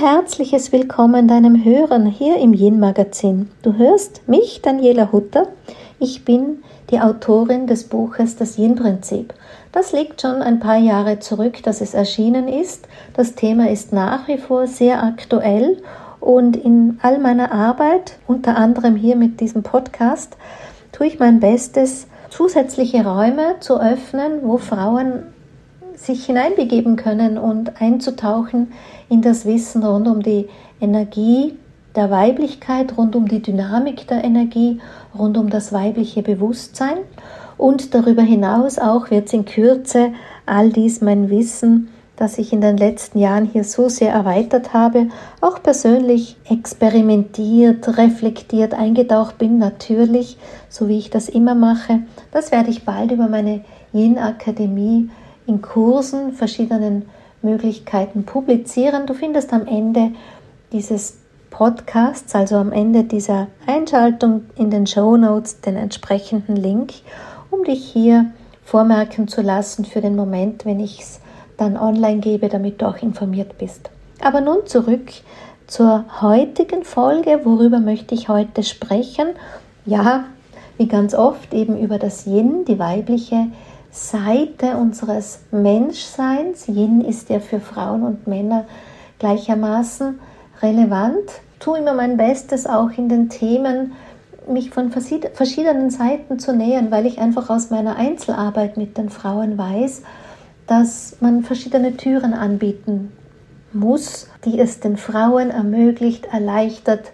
herzliches Willkommen deinem Hören hier im Yin Magazin. Du hörst mich, Daniela Hutter. Ich bin die Autorin des Buches Das Yin Prinzip. Das liegt schon ein paar Jahre zurück, dass es erschienen ist. Das Thema ist nach wie vor sehr aktuell und in all meiner Arbeit, unter anderem hier mit diesem Podcast, tue ich mein Bestes, zusätzliche Räume zu öffnen, wo Frauen sich hineinbegeben können und einzutauchen in das Wissen rund um die Energie der Weiblichkeit, rund um die Dynamik der Energie, rund um das weibliche Bewusstsein. Und darüber hinaus auch wird es in Kürze all dies mein Wissen, das ich in den letzten Jahren hier so sehr erweitert habe, auch persönlich experimentiert, reflektiert, eingetaucht bin, natürlich, so wie ich das immer mache. Das werde ich bald über meine Yin-Akademie in Kursen, verschiedenen Möglichkeiten publizieren. Du findest am Ende dieses Podcasts, also am Ende dieser Einschaltung in den Show Notes, den entsprechenden Link, um dich hier vormerken zu lassen für den Moment, wenn ich es dann online gebe, damit du auch informiert bist. Aber nun zurück zur heutigen Folge. Worüber möchte ich heute sprechen? Ja, wie ganz oft eben über das Yin, die weibliche Seite unseres Menschseins. Yin ist ja für Frauen und Männer gleichermaßen relevant. Tue immer mein Bestes auch in den Themen, mich von verschiedenen Seiten zu nähern, weil ich einfach aus meiner Einzelarbeit mit den Frauen weiß, dass man verschiedene Türen anbieten muss, die es den Frauen ermöglicht, erleichtert,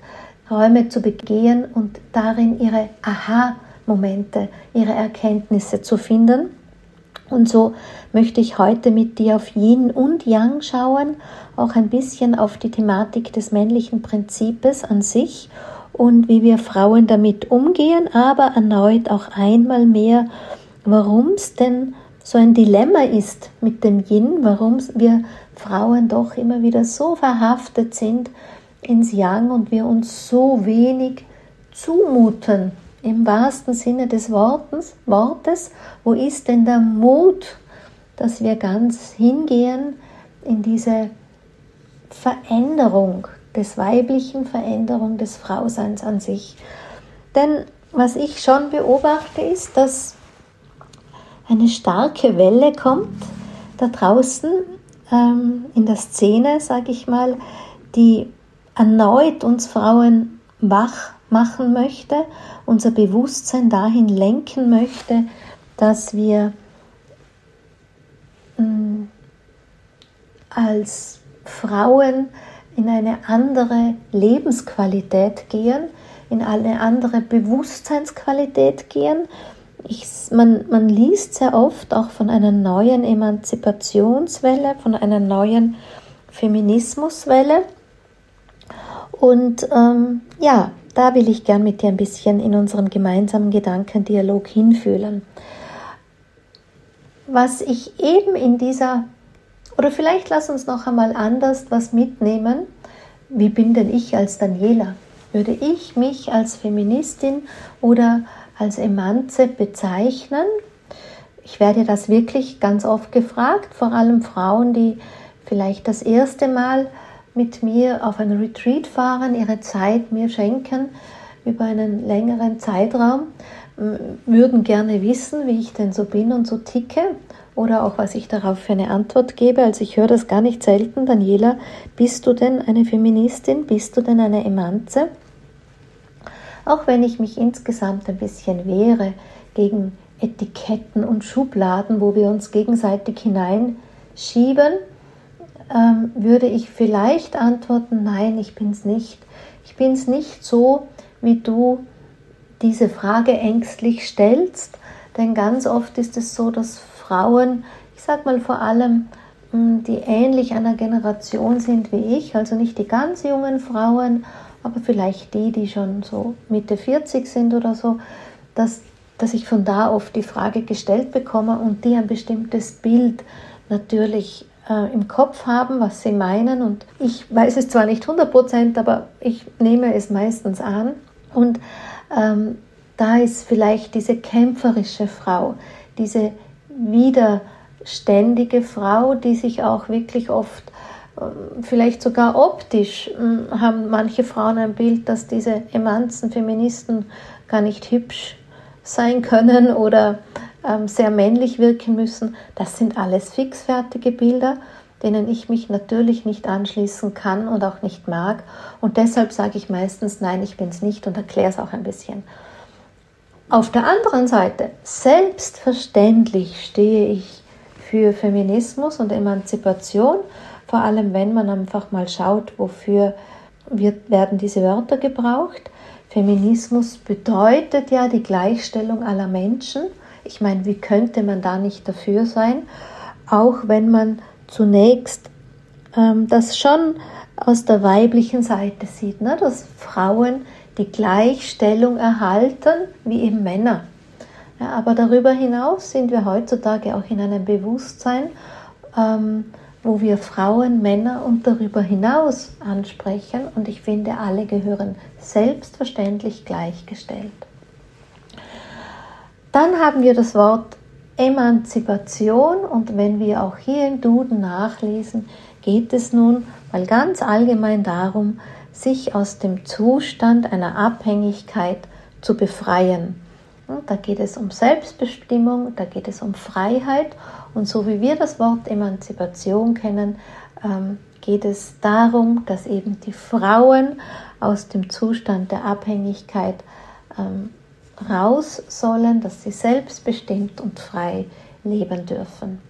Räume zu begehen und darin ihre Aha-Momente, ihre Erkenntnisse zu finden. Und so möchte ich heute mit dir auf Yin und Yang schauen, auch ein bisschen auf die Thematik des männlichen Prinzips an sich und wie wir Frauen damit umgehen, aber erneut auch einmal mehr, warum es denn so ein Dilemma ist mit dem Yin, warum wir Frauen doch immer wieder so verhaftet sind ins Yang und wir uns so wenig zumuten im wahrsten Sinne des Wortes, Wortes, wo ist denn der Mut, dass wir ganz hingehen in diese Veränderung des weiblichen, Veränderung des Frauseins an sich. Denn was ich schon beobachte, ist, dass eine starke Welle kommt da draußen ähm, in der Szene, sage ich mal, die erneut uns Frauen wach machen möchte, unser Bewusstsein dahin lenken möchte, dass wir mm, als Frauen in eine andere Lebensqualität gehen, in eine andere Bewusstseinsqualität gehen. Ich, man, man liest sehr oft auch von einer neuen Emanzipationswelle, von einer neuen Feminismuswelle. Und ähm, ja, da will ich gern mit dir ein bisschen in unseren gemeinsamen Gedankendialog hinfühlen. Was ich eben in dieser, oder vielleicht lass uns noch einmal anders was mitnehmen. Wie bin denn ich als Daniela? Würde ich mich als Feministin oder als Emanze bezeichnen? Ich werde das wirklich ganz oft gefragt, vor allem Frauen, die vielleicht das erste Mal mit mir auf ein Retreat fahren, ihre Zeit mir schenken über einen längeren Zeitraum, würden gerne wissen, wie ich denn so bin und so ticke oder auch was ich darauf für eine Antwort gebe. Also ich höre das gar nicht selten. Daniela, bist du denn eine Feministin? Bist du denn eine Emanze? Auch wenn ich mich insgesamt ein bisschen wehre gegen Etiketten und Schubladen, wo wir uns gegenseitig hineinschieben, ähm, würde ich vielleicht antworten, nein, ich bin es nicht. Ich bin es nicht so, wie du diese Frage ängstlich stellst, denn ganz oft ist es so, dass Frauen, ich sag mal vor allem, hm, die ähnlich einer Generation sind wie ich, also nicht die ganz jungen Frauen, aber vielleicht die, die schon so Mitte 40 sind oder so, dass, dass ich von da oft die Frage gestellt bekomme und die ein bestimmtes Bild natürlich äh, im Kopf haben, was sie meinen. Und ich weiß es zwar nicht 100% aber ich nehme es meistens an. Und ähm, da ist vielleicht diese kämpferische Frau, diese widerständige Frau, die sich auch wirklich oft ähm, vielleicht sogar optisch hm, haben manche Frauen ein Bild, dass diese Emanzen, Feministen gar nicht hübsch sein können oder sehr männlich wirken müssen. Das sind alles fixfertige Bilder, denen ich mich natürlich nicht anschließen kann und auch nicht mag. Und deshalb sage ich meistens, nein, ich bin es nicht und erkläre es auch ein bisschen. Auf der anderen Seite, selbstverständlich stehe ich für Feminismus und Emanzipation, vor allem wenn man einfach mal schaut, wofür wird, werden diese Wörter gebraucht. Feminismus bedeutet ja die Gleichstellung aller Menschen. Ich meine, wie könnte man da nicht dafür sein? Auch wenn man zunächst ähm, das schon aus der weiblichen Seite sieht, ne? dass Frauen die Gleichstellung erhalten wie eben Männer. Ja, aber darüber hinaus sind wir heutzutage auch in einem Bewusstsein, ähm, wo wir Frauen, Männer und darüber hinaus ansprechen. Und ich finde, alle gehören selbstverständlich gleichgestellt. Dann haben wir das Wort Emanzipation und wenn wir auch hier im Duden nachlesen, geht es nun mal ganz allgemein darum, sich aus dem Zustand einer Abhängigkeit zu befreien. Da geht es um Selbstbestimmung, da geht es um Freiheit und so wie wir das Wort Emanzipation kennen, ähm, geht es darum, dass eben die Frauen aus dem Zustand der Abhängigkeit ähm, raus sollen, dass sie selbstbestimmt und frei leben dürfen.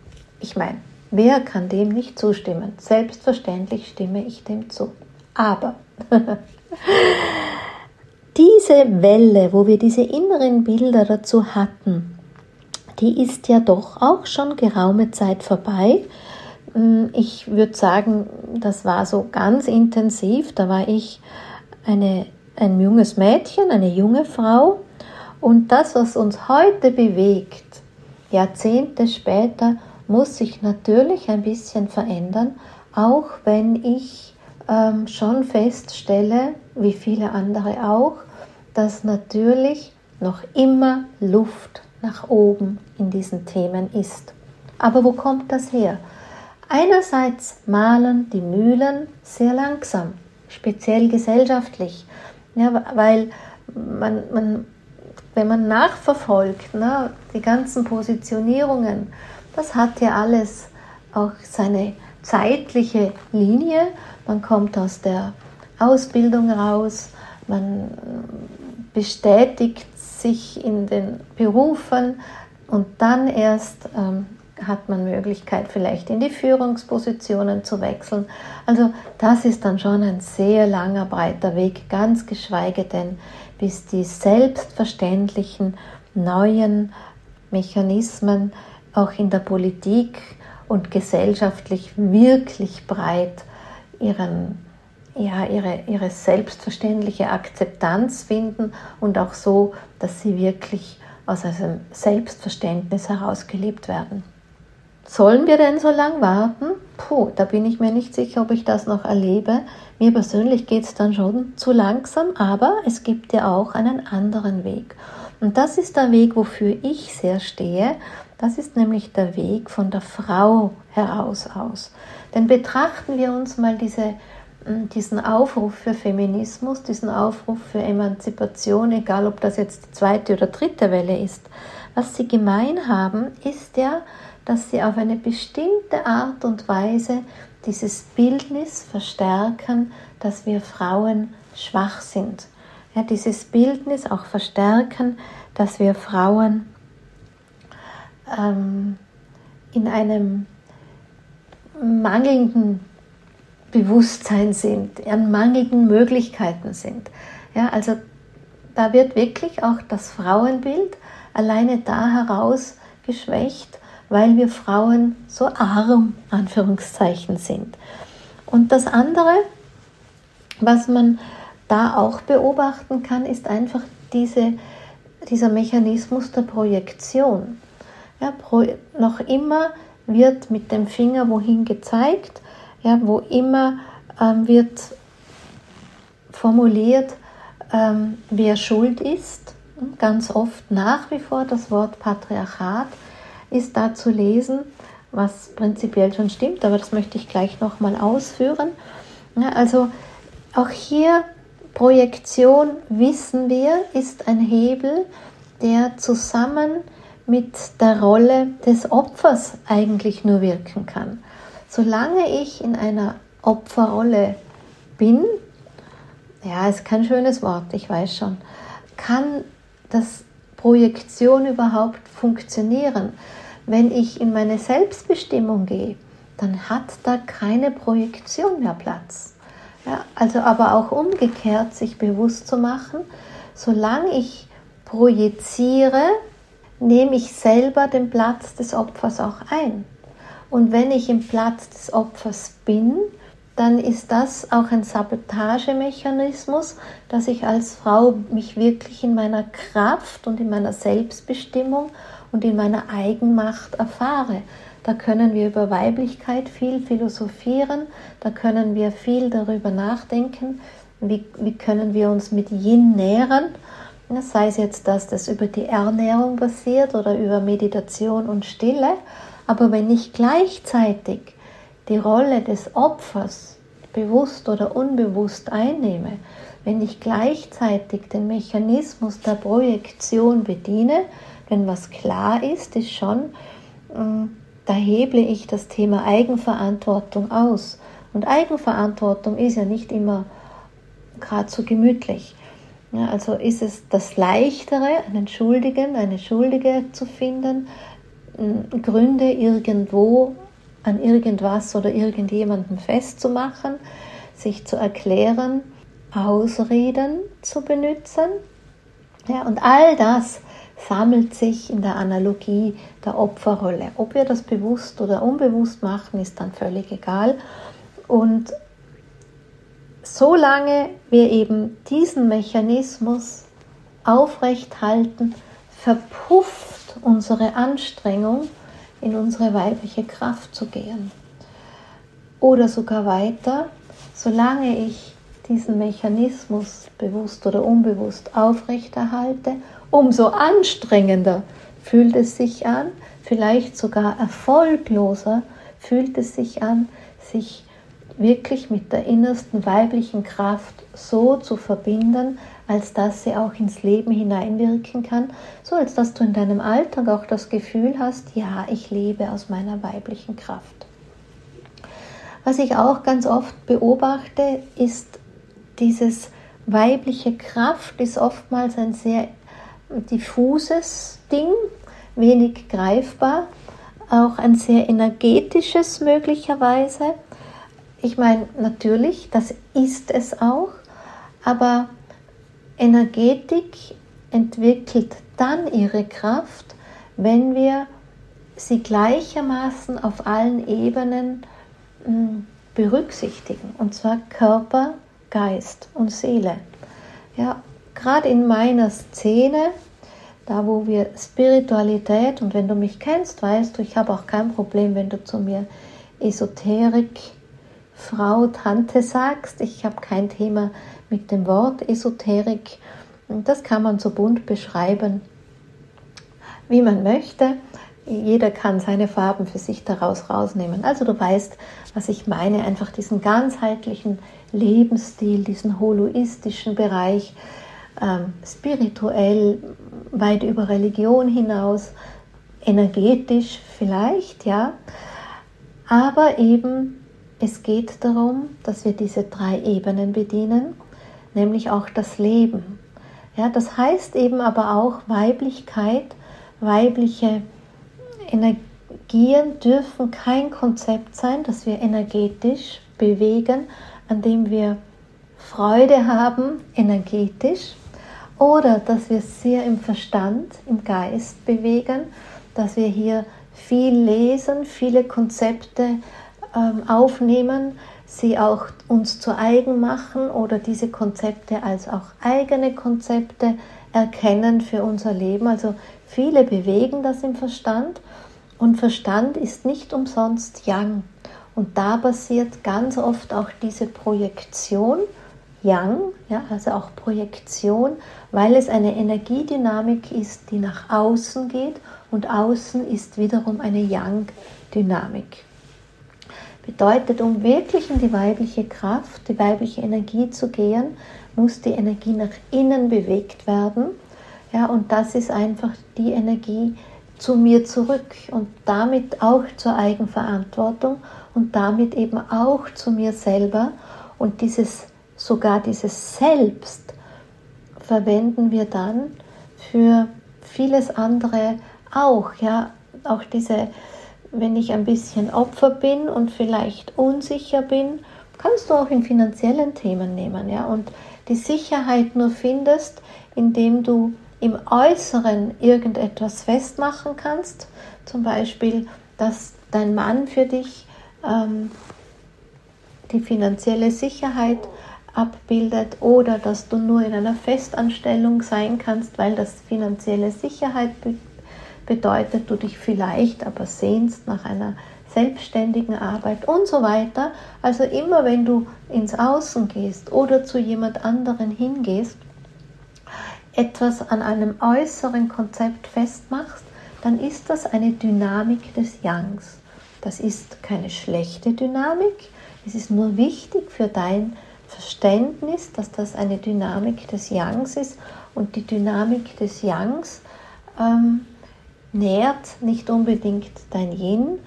Ich meine, wer kann dem nicht zustimmen? Selbstverständlich stimme ich dem zu. Aber diese Welle, wo wir diese inneren Bilder dazu hatten, die ist ja doch auch schon geraume Zeit vorbei. Hm, ich würde sagen, das war so ganz intensiv. Da war ich eine, ein junges Mädchen, eine junge Frau und das, was uns heute bewegt, Jahrzehnte später, muss sich natürlich ein bisschen verändern, auch wenn ich ähm, schon feststelle, wie viele andere auch, dass natürlich noch immer Luft nach oben in diesen Themen ist. Aber wo kommt das her? Einerseits malen die Mühlen sehr langsam, speziell gesellschaftlich, ja, weil man, man wenn man nachverfolgt, ne, die ganzen Positionierungen, das hat ja alles auch seine zeitliche Linie. Man kommt aus der Ausbildung raus, man bestätigt sich in den Berufen und dann erst ähm, hat man Möglichkeit, vielleicht in die Führungspositionen zu wechseln. Also das ist dann schon ein sehr langer, breiter Weg, ganz geschweige denn, bis die selbstverständlichen neuen Mechanismen auch in der Politik und gesellschaftlich wirklich breit ihren, ja, ihre, ihre selbstverständliche Akzeptanz finden und auch so, dass sie wirklich aus einem Selbstverständnis herausgelebt werden. Sollen wir denn so lange warten? Puh, da bin ich mir nicht sicher, ob ich das noch erlebe. Mir persönlich geht es dann schon zu langsam, aber es gibt ja auch einen anderen Weg. Und das ist der Weg, wofür ich sehr stehe. Das ist nämlich der Weg von der Frau heraus aus. Denn betrachten wir uns mal diese, hm, diesen Aufruf für Feminismus, diesen Aufruf für Emanzipation, egal ob das jetzt die zweite oder dritte Welle ist. Was sie gemein haben, ist ja, dass sie auf eine bestimmte Art und Weise dieses Bildnis verstärken, dass wir Frauen schwach sind. Ja, dieses Bildnis auch verstärken, dass wir Frauen ähm, in einem mangelnden Bewusstsein sind, an mangelnden Möglichkeiten sind. Ja, also da wird wirklich auch das Frauenbild alleine da heraus geschwächt, weil wir Frauen so arm, Anführungszeichen, sind. Und das andere, was man da auch beobachten kann, ist einfach diese, dieser Mechanismus der Projektion. Ja, pro, noch immer wird mit dem Finger wohin gezeigt, ja, wo immer ähm, wird formuliert, ähm, wer schuld ist. Ganz oft nach wie vor das Wort Patriarchat ist da zu lesen. was prinzipiell schon stimmt, aber das möchte ich gleich nochmal ausführen. Also auch hier Projektion, wissen wir, ist ein Hebel, der zusammen mit der Rolle des Opfers eigentlich nur wirken kann. Solange ich in einer Opferrolle bin, ja, ist kein schönes Wort, ich weiß schon, kann das Projektion überhaupt funktionieren? Wenn ich in meine Selbstbestimmung gehe, dann hat da keine Projektion mehr Platz. Ja, also aber auch umgekehrt sich bewusst zu machen, solange ich projiziere, nehme ich selber den Platz des Opfers auch ein. Und wenn ich im Platz des Opfers bin, dann ist das auch ein Sabotagemechanismus, dass ich als Frau mich wirklich in meiner Kraft und in meiner Selbstbestimmung und in meiner Eigenmacht erfahre. Da können wir über Weiblichkeit viel philosophieren, da können wir viel darüber nachdenken, wie, wie können wir uns mit Yin nähren, sei es jetzt, dass das über die Ernährung basiert oder über Meditation und Stille, aber wenn ich gleichzeitig die Rolle des Opfers bewusst oder unbewusst einnehme, wenn ich gleichzeitig den Mechanismus der Projektion bediene, denn was klar ist, ist schon, mm, da heble ich das Thema Eigenverantwortung aus. Und Eigenverantwortung ist ja nicht immer gerade so gemütlich. Ja, also ist es das Leichtere, einen Schuldigen, eine Schuldige zu finden, Gründe irgendwo an irgendwas oder irgendjemandem festzumachen, sich zu erklären, Ausreden zu benutzen. Ja, und all das sammelt sich in der Analogie der Opferrolle. Ob wir das bewusst oder unbewusst machen, ist dann völlig egal. Und solange wir eben diesen Mechanismus aufrecht halten, verpufft unsere Anstrengung, in unsere weibliche Kraft zu gehen. Oder sogar weiter, solange ich diesen Mechanismus bewusst oder unbewusst aufrechterhalte, umso anstrengender fühlt es sich an, vielleicht sogar erfolgloser fühlt es sich an, sich wirklich mit der innersten weiblichen Kraft so zu verbinden, als dass sie auch ins Leben hineinwirken kann, so als dass du in deinem Alltag auch das Gefühl hast, ja, ich lebe aus meiner weiblichen Kraft. Was ich auch ganz oft beobachte, ist dieses weibliche Kraft ist oftmals ein sehr diffuses Ding, wenig greifbar, auch ein sehr energetisches möglicherweise. Ich meine, natürlich, das ist es auch, aber Energetik entwickelt dann ihre Kraft, wenn wir sie gleichermaßen auf allen Ebenen hm, berücksichtigen, und zwar Körper, Geist und Seele. Ja, gerade in meiner Szene, da wo wir Spiritualität, und wenn du mich kennst, weißt du, ich habe auch kein Problem, wenn du zu mir Esoterik, Frau, Tante sagst. Ich habe kein Thema mit dem Wort Esoterik. Das kann man so bunt beschreiben, wie man möchte. Jeder kann seine Farben für sich daraus rausnehmen. Also du weißt, was ich meine, einfach diesen ganzheitlichen Lebensstil, diesen holoistischen Bereich, ähm, spirituell, weit über Religion hinaus, energetisch vielleicht, ja, aber eben es geht darum, dass wir diese drei Ebenen bedienen, nämlich auch das Leben. Ja, das heißt eben aber auch Weiblichkeit, weibliche Energien dürfen kein Konzept sein, das wir energetisch bewegen, an dem wir Freude haben, energetisch, oder dass wir sehr im Verstand, im Geist bewegen, dass wir hier viel lesen, viele Konzepte ähm, aufnehmen, sie auch uns zu eigen machen oder diese Konzepte als auch eigene Konzepte erkennen für unser Leben. Also viele bewegen das im Verstand und Verstand ist nicht umsonst Yang. Und da basiert ganz oft auch diese Projektion, Yang, ja, also auch Projektion, weil es eine Energiedynamik ist, die nach außen geht und außen ist wiederum eine Yang Dynamik. Bedeutet, um wirklich in die weibliche Kraft, die weibliche Energie zu gehen, muss die Energie nach innen bewegt werden. Ja, und das ist einfach die Energie zu mir zurück und damit auch zur Eigenverantwortung und damit eben auch zu mir selber. Und dieses, sogar dieses Selbst verwenden wir dann für vieles andere auch. Ja, auch diese wenn ich ein bisschen Opfer bin und vielleicht unsicher bin, kannst du auch in finanziellen Themen nehmen, ja, und die Sicherheit nur findest, indem du im Äußeren irgendetwas festmachen kannst, zum Beispiel, dass dein Mann für dich ähm, die finanzielle Sicherheit abbildet oder dass du nur in einer Festanstellung sein kannst, weil das finanzielle Sicherheit bedeutet, du dich vielleicht aber sehnst nach einer selbstständigen Arbeit und so weiter. Also immer wenn du ins Außen gehst oder zu jemand anderen hingehst, etwas an einem äußeren Konzept festmachst, dann ist das eine Dynamik des Yangs. Das ist keine schlechte Dynamik, es ist nur wichtig für dein Verständnis, dass das eine Dynamik des Yangs ist und die Dynamik des Yangs ähm, nährt nicht unbedingt dein Yin,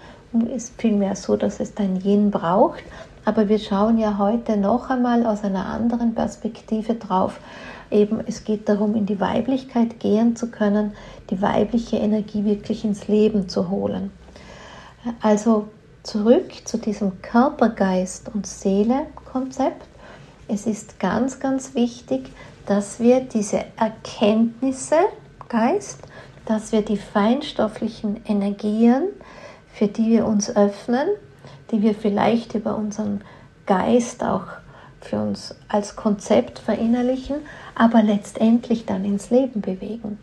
ist vielmehr so, dass es dein Yin braucht. Aber wir schauen ja heute noch einmal aus einer anderen Perspektive drauf. Eben, es geht darum, in die Weiblichkeit gehen zu können, die weibliche Energie wirklich ins Leben zu holen. Also zurück zu diesem Körper, Geist und Seele-Konzept. Es ist ganz, ganz wichtig, dass wir diese Erkenntnisse, Geist, dass wir die feinstofflichen Energien, für die wir uns öffnen, die wir vielleicht über unseren Geist auch für uns als Konzept verinnerlichen, aber letztendlich dann ins Leben bewegen,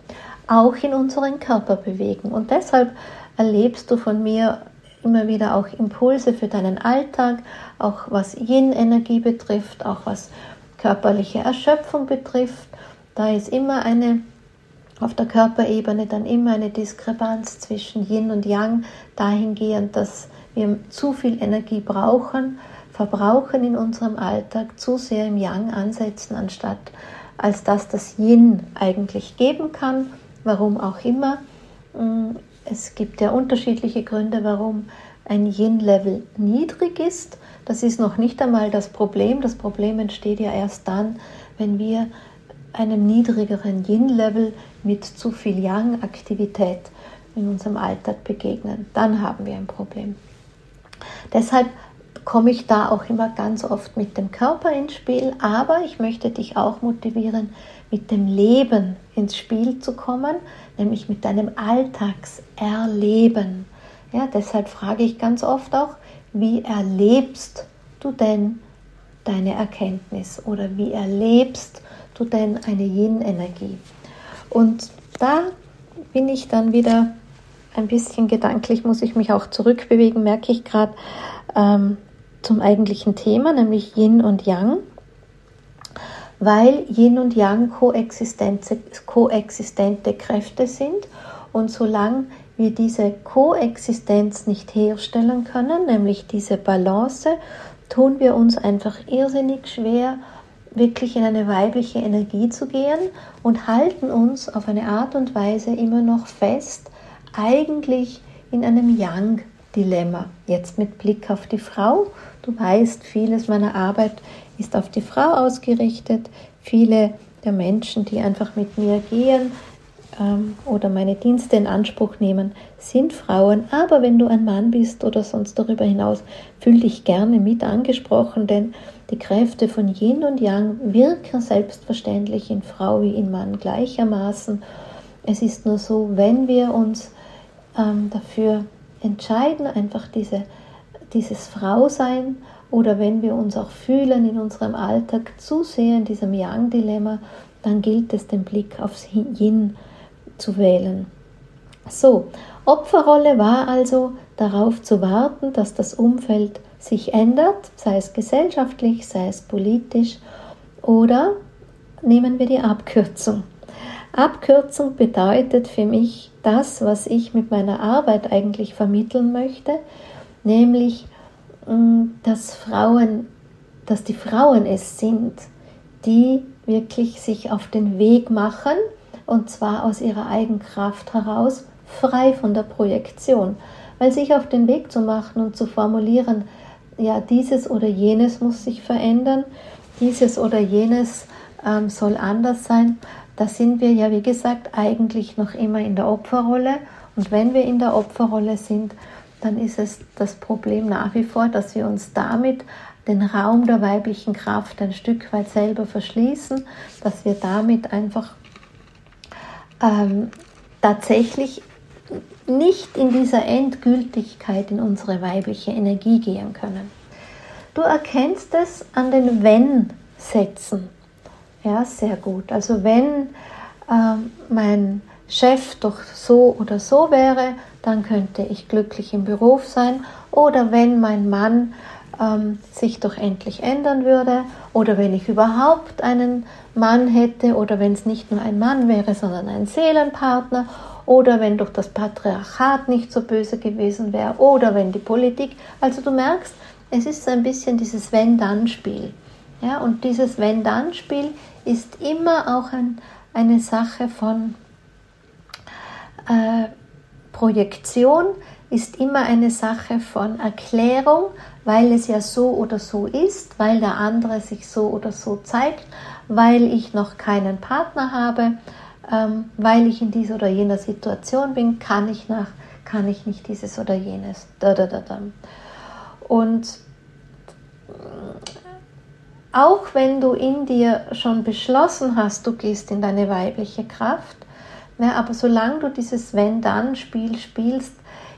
auch in unseren Körper bewegen. Und deshalb erlebst du von mir immer wieder auch Impulse für deinen Alltag, auch was Yin-Energie betrifft, auch was körperliche Erschöpfung betrifft. Da ist immer eine auf der Körperebene dann immer eine Diskrepanz zwischen Yin und Yang, dahingehend, dass wir zu viel Energie brauchen, verbrauchen in unserem Alltag, zu sehr im Yang ansetzen, anstatt als dass das Yin eigentlich geben kann, warum auch immer. Es gibt ja unterschiedliche Gründe, warum ein Yin-Level niedrig ist. Das ist noch nicht einmal das Problem. Das Problem entsteht ja erst dann, wenn wir einem niedrigeren Yin-Level mit zu viel Yang-Aktivität in unserem Alltag begegnen, dann haben wir ein Problem. Deshalb komme ich da auch immer ganz oft mit dem Körper ins Spiel, aber ich möchte dich auch motivieren, mit dem Leben ins Spiel zu kommen, nämlich mit deinem Alltagserleben. Ja, deshalb frage ich ganz oft auch, wie erlebst du denn deine Erkenntnis oder wie erlebst du denn eine Yin-Energie? Und da bin ich dann wieder ein bisschen gedanklich, muss ich mich auch zurückbewegen, merke ich gerade ähm, zum eigentlichen Thema, nämlich Yin und Yang, weil Yin und Yang koexistente, Kräfte sind. Und solange wir diese Koexistenz nicht herstellen können, nämlich diese Balance, tun wir uns einfach irrsinnig schwer, wirklich in eine weibliche Energie zu gehen und halten uns auf eine Art und Weise immer noch fest, eigentlich in einem Yang-Dilemma. Jetzt mit Blick auf die Frau. Du weißt, vieles meiner Arbeit ist auf die Frau ausgerichtet. Viele der Menschen, die einfach mit mir gehen, ähm, oder meine Dienste in Anspruch nehmen, sind Frauen. Aber wenn du ein Mann bist oder sonst darüber hinaus, fühl dich gerne mit angesprochen, denn die Kräfte von Yin und Yang wirken selbstverständlich in Frau wie in Mann gleichermaßen. Es ist nur so, wenn wir uns ähm, dafür entscheiden, einfach diese, dieses Frausein oder wenn wir uns auch fühlen in unserem Alltag zu sehr in diesem Yang-Dilemma, dann gilt es, den Blick aufs Yin zu zu wählen. So, Opferrolle war also darauf zu warten, dass das Umfeld sich ändert, sei es gesellschaftlich, sei es politisch oder nehmen wir die Abkürzung. Abkürzung bedeutet für mich das, was ich mit meiner Arbeit eigentlich vermitteln möchte, nämlich, mm, dass Frauen, dass die Frauen es sind, die wirklich sich auf den Weg machen, und zwar aus ihrer Eigenkraft heraus, frei von der Projektion. Weil sich auf den Weg zu machen und zu formulieren, ja, dieses oder jenes muss sich verändern, dieses oder jenes ähm, soll anders sein, da sind wir ja, wie gesagt, eigentlich noch immer in der Opferrolle. Und wenn wir in der Opferrolle sind, dann ist es das Problem nach wie vor, dass wir uns damit den Raum der weiblichen Kraft ein Stück weit selber verschließen, dass wir damit einfach ähm, tatsächlich nicht in dieser Endgültigkeit in unsere weibliche Energie gehen können. Du erkennst es an den Wenn-Sätzen. Ja, sehr gut. Also wenn äh, mein Chef doch so oder so wäre, dann könnte ich glücklich im Beruf sein. Oder wenn mein Mann ähm, sich doch endlich ändern würde. Oder wenn ich überhaupt einen Mann hätte. Oder wenn es nicht nur ein Mann wäre, sondern ein Seelenpartner. Oder wenn doch das Patriarchat nicht so böse gewesen wäre. Oder wenn die Politik. Also du merkst, es ist so ein bisschen dieses Wenn-Dann-Spiel. Ja, und dieses Wenn-Dann-Spiel ist immer auch ein, eine Sache von äh, Projektion, ist immer eine Sache von Erklärung, weil es ja so oder so ist, weil der andere sich so oder so zeigt, weil ich noch keinen Partner habe, ähm, weil ich in dieser oder jener Situation bin, kann ich nach, kann ich nicht dieses oder jenes. Da, da, da, da. Und auch wenn du in dir schon beschlossen hast, du gehst in deine weibliche Kraft, ne, aber solange du dieses Wenn-Dann-Spiel spielst,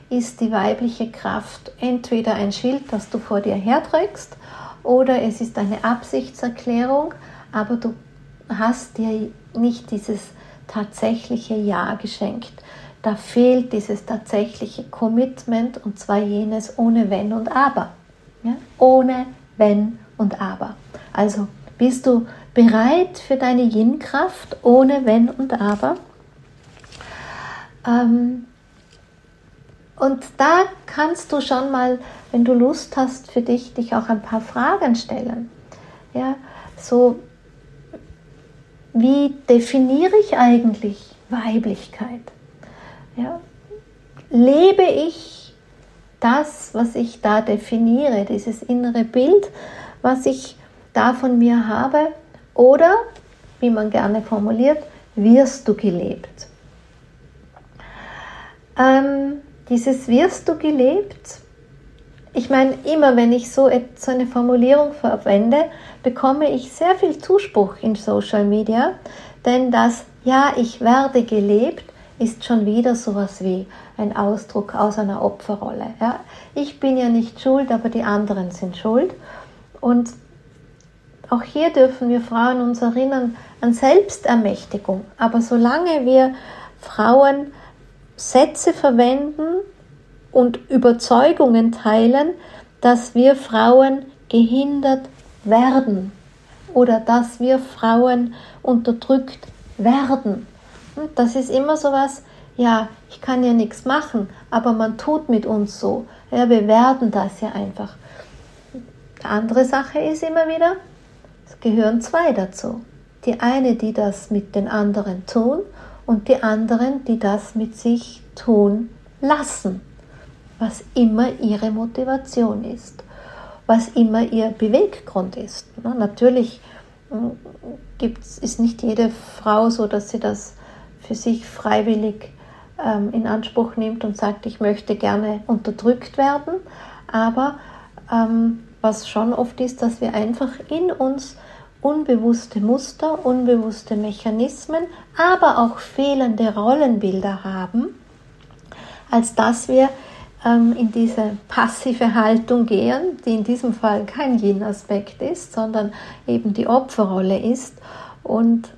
ist die weibliche Kraft entweder ein Schild, das du vor dir herträgst, oder es ist eine Absichtserklärung, aber du hast dir nicht dieses tatsächliche Ja geschenkt. Da fehlt dieses tatsächliche Commitment und zwar jenes ohne Wenn und Aber. Ja? Ohne Wenn und Aber. Also bist du bereit für deine Yin-Kraft ohne Wenn und Aber? Ähm, und da kannst du schon mal, wenn du Lust hast, für dich dich auch ein paar Fragen stellen. Ja, so wie definiere ich eigentlich Weiblichkeit? Ja, lebe ich das, was ich da definiere, dieses innere Bild, was ich da von mir habe oder, wie man gerne formuliert, wirst du gelebt. Ähm, dieses wirst du gelebt, ich meine, immer wenn ich so, eine Formulierung verwende, bekomme ich sehr viel Zuspruch in Social Media, denn das Ja, ich werde gelebt ist schon wieder sowas wie ein Ausdruck aus einer Opferrolle. Ja? Ich bin ja nicht schuld, aber die anderen sind schuld. Und auch hier dürfen wir Frauen uns erinnern an Selbstermächtigung. Aber solange wir Frauen Sätze verwenden und Überzeugungen teilen, dass wir Frauen gehindert werden oder dass wir Frauen unterdrückt werden. Das ist immer so was, ja, ich kann ja nichts machen, aber man tut mit uns so. Ja, wir werden das ja einfach. Die andere Sache ist immer wieder, es gehören zwei dazu. Die eine, die das mit den anderen tun und die anderen, die das mit sich tun lassen, was immer ihre Motivation ist, was immer ihr Beweggrund ist. Natürlich hm, gibt's, ist nicht jede Frau so, dass sie das für sich freiwillig ähm, in Anspruch nimmt und sagt, ich möchte gerne unterdrückt werden, aber ähm, was schon oft ist, dass wir einfach in uns unbewusste Muster, unbewusste Mechanismen, aber auch fehlende Rollenbilder haben, als dass wir ähm, in diese passive Haltung gehen, die in diesem Fall kein Yin-Aspekt ist, sondern eben die Opferrolle ist und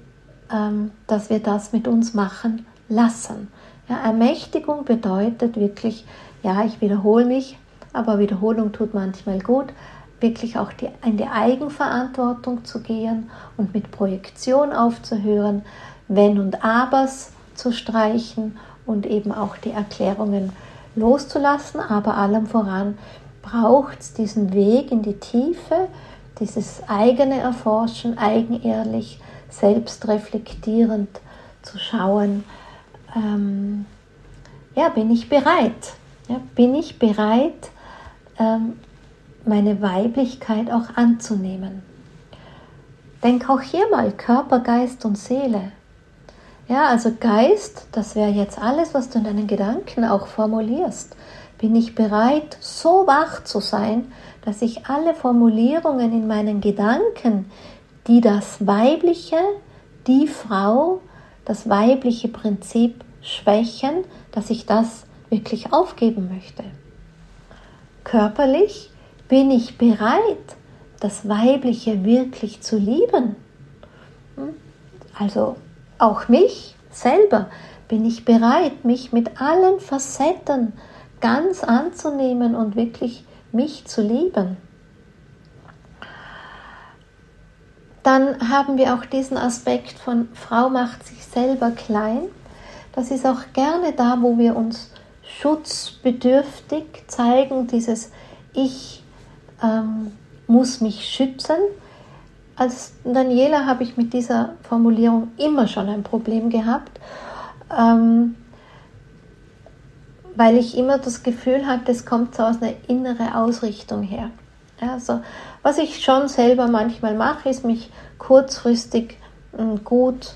ähm, dass wir das mit uns machen lassen. Ja, Ermächtigung bedeutet wirklich, ja, ich wiederhole mich, aber Wiederholung tut manchmal gut, wirklich auch die, in die Eigenverantwortung zu gehen und mit Projektion aufzuhören, Wenn und Abers zu streichen und eben auch die Erklärungen loszulassen, aber allem voran braucht es diesen Weg in die Tiefe, dieses eigene Erforschen, eigenehrlich, selbstreflektierend zu schauen, ähm, ja, bin ich bereit? Ja, bin ich bereit, ähm, meine Weiblichkeit auch anzunehmen? Denk auch hier mal Körper, Geist und Seele. Ja, also Geist, das wäre jetzt alles, was du in deinen Gedanken auch formulierst. Bin ich bereit, so wach zu sein, dass ich alle Formulierungen in meinen Gedanken, die das Weibliche, die Frau, das weibliche Prinzip schwächen, dass ich das wirklich aufgeben möchte. Körperlich bin ich bereit, das Weibliche wirklich zu lieben. Hm? Also auch mich selber bin ich bereit, mich mit allen Facetten ganz anzunehmen und wirklich mich zu lieben. Dann haben wir auch diesen Aspekt von Frau macht sich selber klein. Das ist auch gerne da, wo wir uns schutzbedürftig zeigen, dieses Ich ähm, muss mich schützen. Als Daniela habe ich mit dieser Formulierung immer schon ein Problem gehabt, ähm, weil ich immer das Gefühl hatte, es kommt so aus einer inneren Ausrichtung her. Also, was ich schon selber manchmal mache, ist mich kurzfristig hm, gut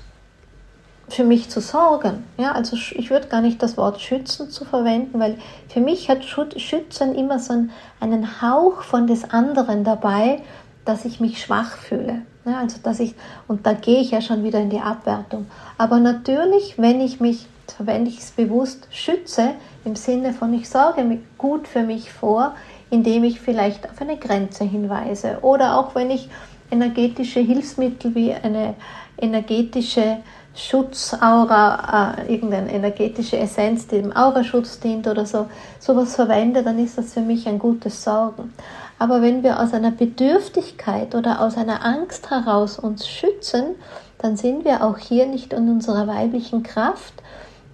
für mich zu sorgen. Ja, also ich würde gar nicht das Wort schützen zu verwenden, weil für mich hat Schützen immer so einen Hauch von des anderen dabei, dass ich mich schwach fühle. Ja, also dass ich, und da gehe ich ja schon wieder in die Abwertung. Aber natürlich, wenn ich mich, verwende ich es bewusst, schütze, im Sinne von ich sorge gut für mich vor, indem ich vielleicht auf eine Grenze hinweise oder auch wenn ich energetische Hilfsmittel wie eine energetische Schutzaura, äh, irgendeine energetische Essenz, die dem Auraschutz dient oder so, sowas verwende, dann ist das für mich ein gutes Sorgen. Aber wenn wir aus einer Bedürftigkeit oder aus einer Angst heraus uns schützen, dann sind wir auch hier nicht in unserer weiblichen Kraft.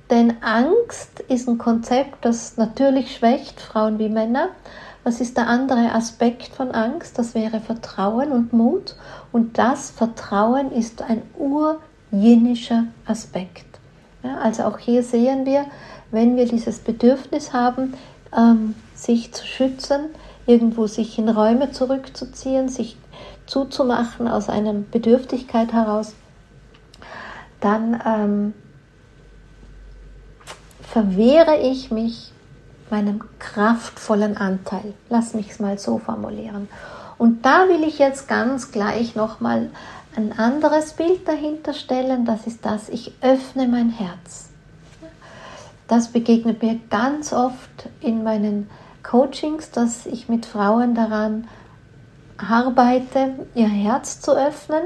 Denn Angst ist ein Konzept, das natürlich schwächt Frauen wie Männer. Was ist der andere Aspekt von Angst? Das wäre Vertrauen und Mut. Und das Vertrauen ist ein ur jenischer Aspekt. Ja, also auch hier sehen wir, wenn wir dieses Bedürfnis haben, ähm, sich zu schützen, irgendwo sich in Räume zurückzuziehen, sich zuzumachen aus einer Bedürftigkeit heraus, dann ähm, verwehre ich mich meinem kraftvollen Anteil. Lass mich es mal so formulieren. Und da will ich jetzt ganz gleich nochmal ein anderes Bild dahinter stellen, das ist das, ich öffne mein Herz. Das begegnet mir ganz oft in meinen Coachings, dass ich mit Frauen daran arbeite, ihr Herz zu öffnen,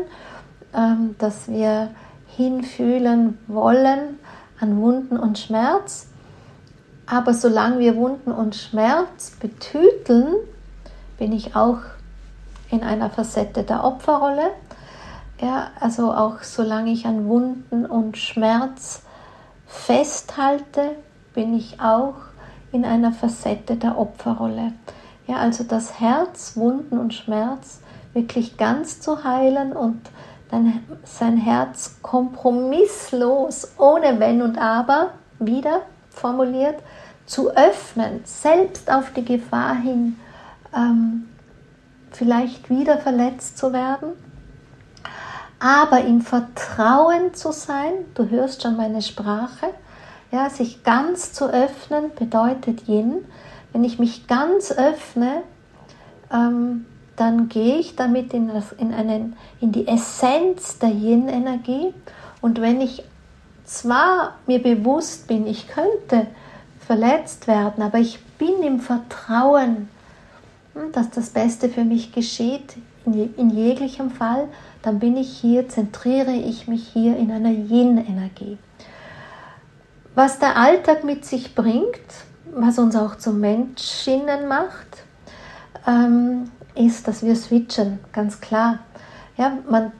ähm, dass wir hinfühlen wollen an Wunden und Schmerz. Aber solange wir Wunden und Schmerz betüteln, bin ich auch in einer Facette der Opferrolle ja, also auch solange ich an Wunden und Schmerz festhalte, bin ich auch in einer Facette der Opferrolle. Ja, also das Herz, Wunden und Schmerz wirklich ganz zu heilen und dann sein Herz kompromisslos, ohne Wenn und Aber, wieder formuliert, zu öffnen, selbst auf die Gefahr hin, ähm, vielleicht wieder verletzt zu werden aber im Vertrauen zu sein, du hörst schon meine Sprache, ja, sich ganz zu öffnen bedeutet Yin. Wenn ich mich ganz öffne, ähm, dann gehe ich damit in, das, in, einen, in die Essenz der Yin-Energie. Und wenn ich zwar mir bewusst bin, ich könnte verletzt werden, aber ich bin im Vertrauen, hm, dass das Beste für mich geschieht, in, in jeglichem Fall, dann bin ich hier, zentriere ich mich hier in einer Yin-Energie. Was der Alltag mit sich bringt, was uns auch zu Menschinnen macht, ähm, ist, dass wir switchen, ganz klar. Ja, man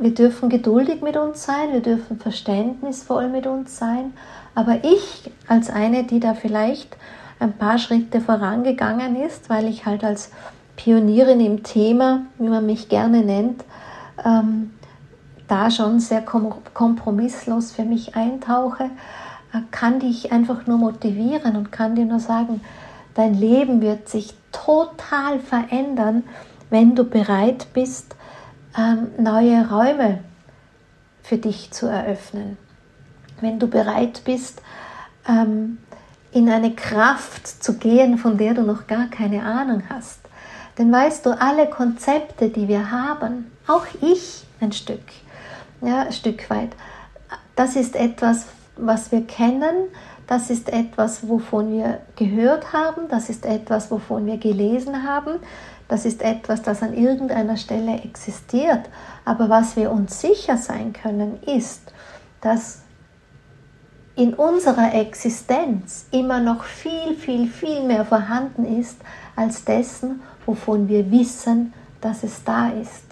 wir dürfen geduldig mit uns sein, wir dürfen verständnisvoll mit uns sein, aber ich als eine, die da vielleicht ein paar Schritte vorangegangen ist, weil ich halt als Pionierin im Thema, wie man mich gerne nennt, ähm, da schon sehr kompromisslos für mich eintauche, äh, kann dich einfach nur motivieren und kann dir nur sagen, dein Leben wird sich total verändern, wenn du bereit bist, ähm, neue Räume für dich zu eröffnen. Wenn du bereit bist, ähm, in eine Kraft zu gehen, von der du noch gar keine Ahnung hast. Denn weißt du, alle Konzepte, die wir haben, auch ich ein Stück, ja, ein Stück weit, das ist etwas, was wir kennen, das ist etwas, wovon wir gehört haben, das ist etwas, wovon wir gelesen haben, das ist etwas, das an irgendeiner Stelle existiert. Aber was wir uns sicher sein können, ist, dass in unserer Existenz immer noch viel, viel, viel mehr vorhanden ist als dessen, wovon wir wissen, dass es da ist.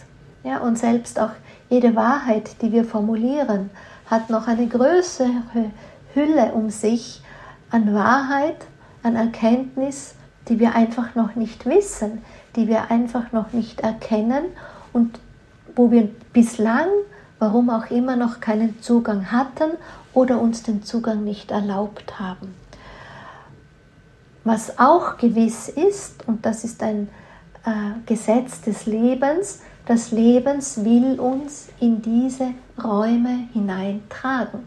Ja, und selbst auch jede Wahrheit, die wir formulieren, hat noch eine größere Hülle um sich an Wahrheit, an Erkenntnis, die wir einfach noch nicht wissen, die wir einfach noch nicht erkennen und wo wir bislang, warum auch immer, noch keinen Zugang hatten oder uns den Zugang nicht erlaubt haben. Was auch gewiss ist, und das ist ein äh, Gesetz des Lebens, das Lebens will uns in diese Räume hineintragen.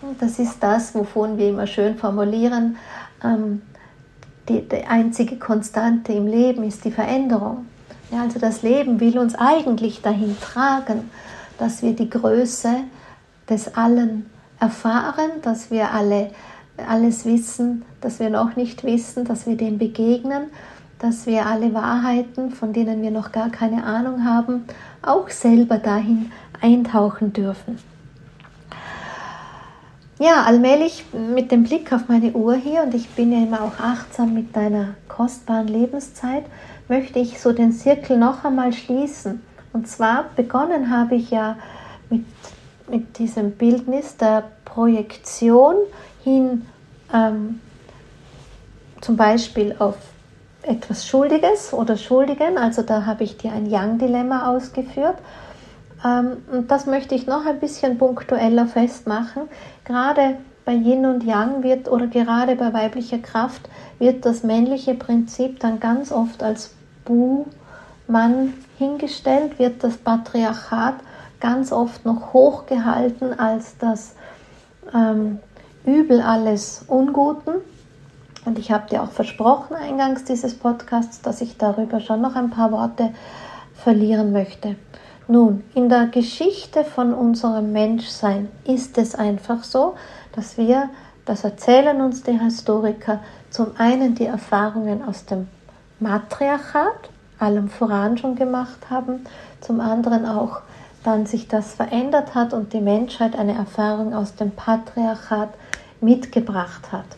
Und das ist das, wovon wir immer schön formulieren, ähm, die, die, einzige Konstante im Leben ist die Veränderung. Ja, also das Leben will uns eigentlich dahin tragen, dass wir die Größe des Allen erfahren, dass wir alle alles wissen, dass wir noch nicht wissen, dass wir dem begegnen, dass wir alle Wahrheiten, von denen wir noch gar keine Ahnung haben, auch selber dahin eintauchen dürfen. Ja, allmählich mit dem Blick auf meine Uhr hier und ich bin ja immer auch achtsam mit deiner kostbaren Lebenszeit, möchte ich so den Zirkel noch einmal schließen. Und zwar begonnen habe ich ja mit, mit diesem Bildnis der Projektion hin ähm, zum Beispiel auf etwas Schuldiges oder Schuldigen. Also da habe ich dir ein Young-Dilemma ausgeführt. Ähm, und das möchte ich noch ein bisschen punktueller festmachen. Gerade bei Yin und Yang wird oder gerade bei weiblicher Kraft wird das männliche Prinzip dann ganz oft als Bu-Mann hingestellt, wird das Patriarchat ganz oft noch hochgehalten als das ähm, Übel alles Unguten. Und ich habe dir auch versprochen eingangs dieses Podcasts, dass ich darüber schon noch ein paar Worte verlieren möchte. Nun, in der Geschichte von unserem Menschsein ist es einfach so, dass wir, das erzählen uns die Historiker, zum einen die Erfahrungen aus dem Matriarchat, allem voran schon gemacht haben, zum anderen auch dann sich das verändert hat und die Menschheit eine Erfahrung aus dem Patriarchat mitgebracht hat.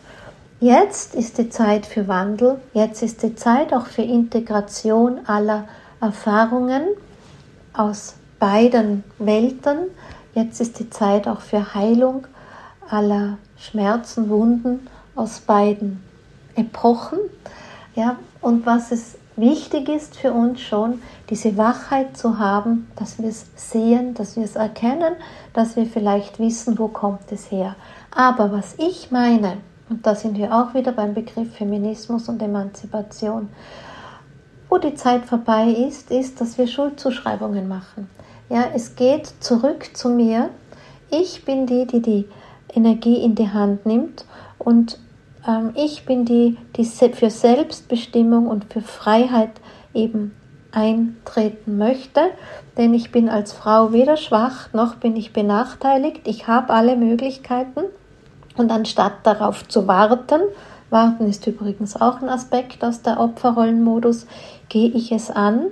Jetzt ist die Zeit für Wandel, jetzt ist die Zeit auch für Integration aller Erfahrungen, aus beiden Welten. Jetzt ist die Zeit auch für Heilung aller Schmerzen, Wunden aus beiden Epochen. Ja, und was es wichtig ist für uns schon, diese Wachheit zu haben, dass wir es sehen, dass wir es erkennen, dass wir vielleicht wissen, wo kommt es her. Aber was ich meine, und da sind wir auch wieder beim Begriff Feminismus und Emanzipation, wo die Zeit vorbei ist, ist, dass wir Schuldzuschreibungen machen. Ja, es geht zurück zu mir. Ich bin die, die die Energie in die Hand nimmt und ähm, ich bin die, die für Selbstbestimmung und für Freiheit eben eintreten möchte, denn ich bin als Frau weder schwach noch bin ich benachteiligt. Ich habe alle Möglichkeiten und anstatt darauf zu warten, Warten ist übrigens auch ein Aspekt aus der Opferrollenmodus. Gehe ich es an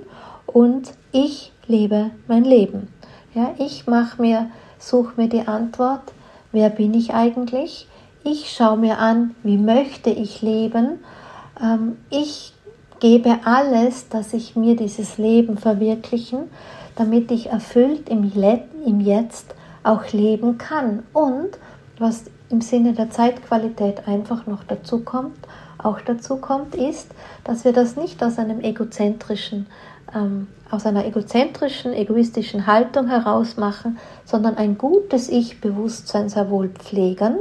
und ich lebe mein Leben. Ja, ich mache mir, suche mir die Antwort, wer bin ich eigentlich? Ich schaue mir an, wie möchte ich leben? Ähm, ich gebe alles, dass ich mir dieses Leben verwirklichen, damit ich erfüllt im, Jetzt auch leben kann. Und was im Sinne der Zeitqualität einfach noch dazu kommt, auch dazu kommt, ist, dass wir das nicht aus einem egozentrischen, ähm, aus einer egozentrischen, egoistischen Haltung heraus machen, sondern ein gutes Ich-Bewusstsein sehr wohl pflegen,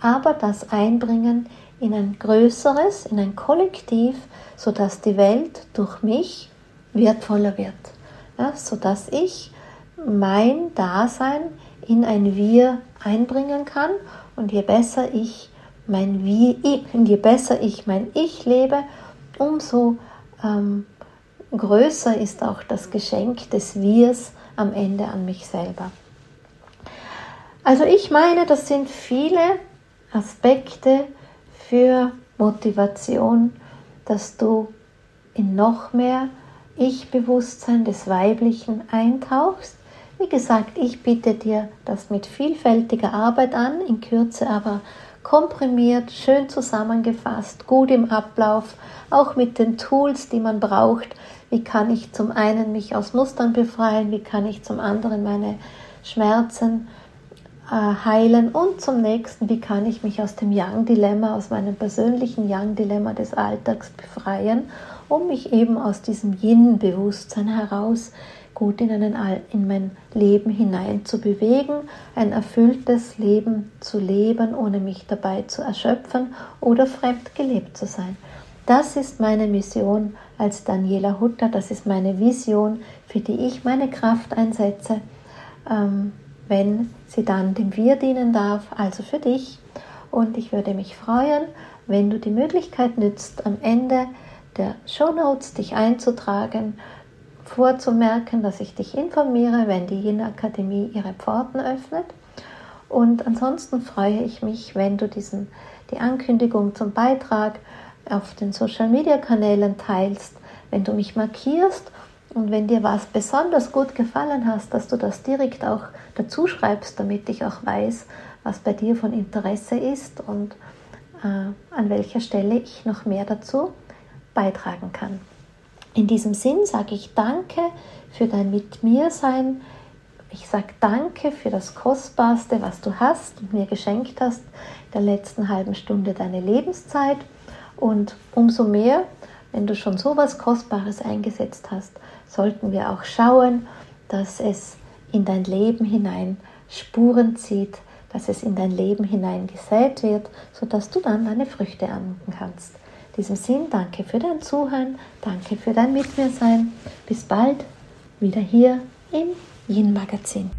aber das einbringen in ein größeres, in ein Kollektiv, sodass die Welt durch mich wertvoller wird, ja, sodass ich mein Dasein in ein Wir einbringen kann und je besser ich mein Wie, je besser ich mein Ich lebe, umso ähm, größer ist auch das Geschenk des Wirs am Ende an mich selber. Also ich meine, das sind viele Aspekte für Motivation, dass du in noch mehr Ich-Bewusstsein des Weiblichen eintauchst. Wie gesagt, ich biete dir das mit vielfältiger Arbeit an, in Kürze aber komprimiert, schön zusammengefasst, gut im Ablauf, auch mit den Tools, die man braucht. Wie kann ich zum einen mich aus Mustern befreien, wie kann ich zum anderen meine Schmerzen äh, heilen und zum nächsten, wie kann ich mich aus dem Yang-Dilemma, aus meinem persönlichen Yang-Dilemma des Alltags befreien, um mich eben aus diesem Yin-Bewusstsein heraus gut in, einen, in mein Leben hinein zu bewegen, ein erfülltes Leben zu leben, ohne mich dabei zu erschöpfen oder fremd gelebt zu sein. Das ist meine Mission als Daniela Hutter, das ist meine Vision, für die ich meine Kraft einsetze, ähm, wenn sie dann dem Wir dienen darf, also für dich. Und ich würde mich freuen, wenn du die Möglichkeit nützt, am Ende der Show Notes dich einzutragen vorzumerken, dass ich dich informiere, wenn die Yin Akademie ihre Pforten öffnet. Und ansonsten freue ich mich, wenn du diesen, die Ankündigung zum Beitrag auf den Social Media Kanälen teilst, wenn du mich markierst und wenn dir was besonders gut gefallen hast, dass du das direkt auch dazu schreibst, damit ich auch weiß, was bei dir von Interesse ist und äh, an welcher Stelle ich noch mehr dazu beitragen kann. In diesem Sinn sage ich Danke für dein Mit mir Sein. Ich sage Danke für das Kostbarste, was du hast und mir geschenkt hast, der letzten halben Stunde deine Lebenszeit. Und umso mehr, wenn du schon so was Kostbares eingesetzt hast, sollten wir auch schauen, dass es in dein Leben hinein Spuren zieht, dass es in dein Leben hinein gesät wird, sodass du dann deine Früchte ernten kannst. Diesem Sinn, danke für dein Zuhören, danke für dein Mit mir sein. Bis bald wieder hier im Yin Magazin.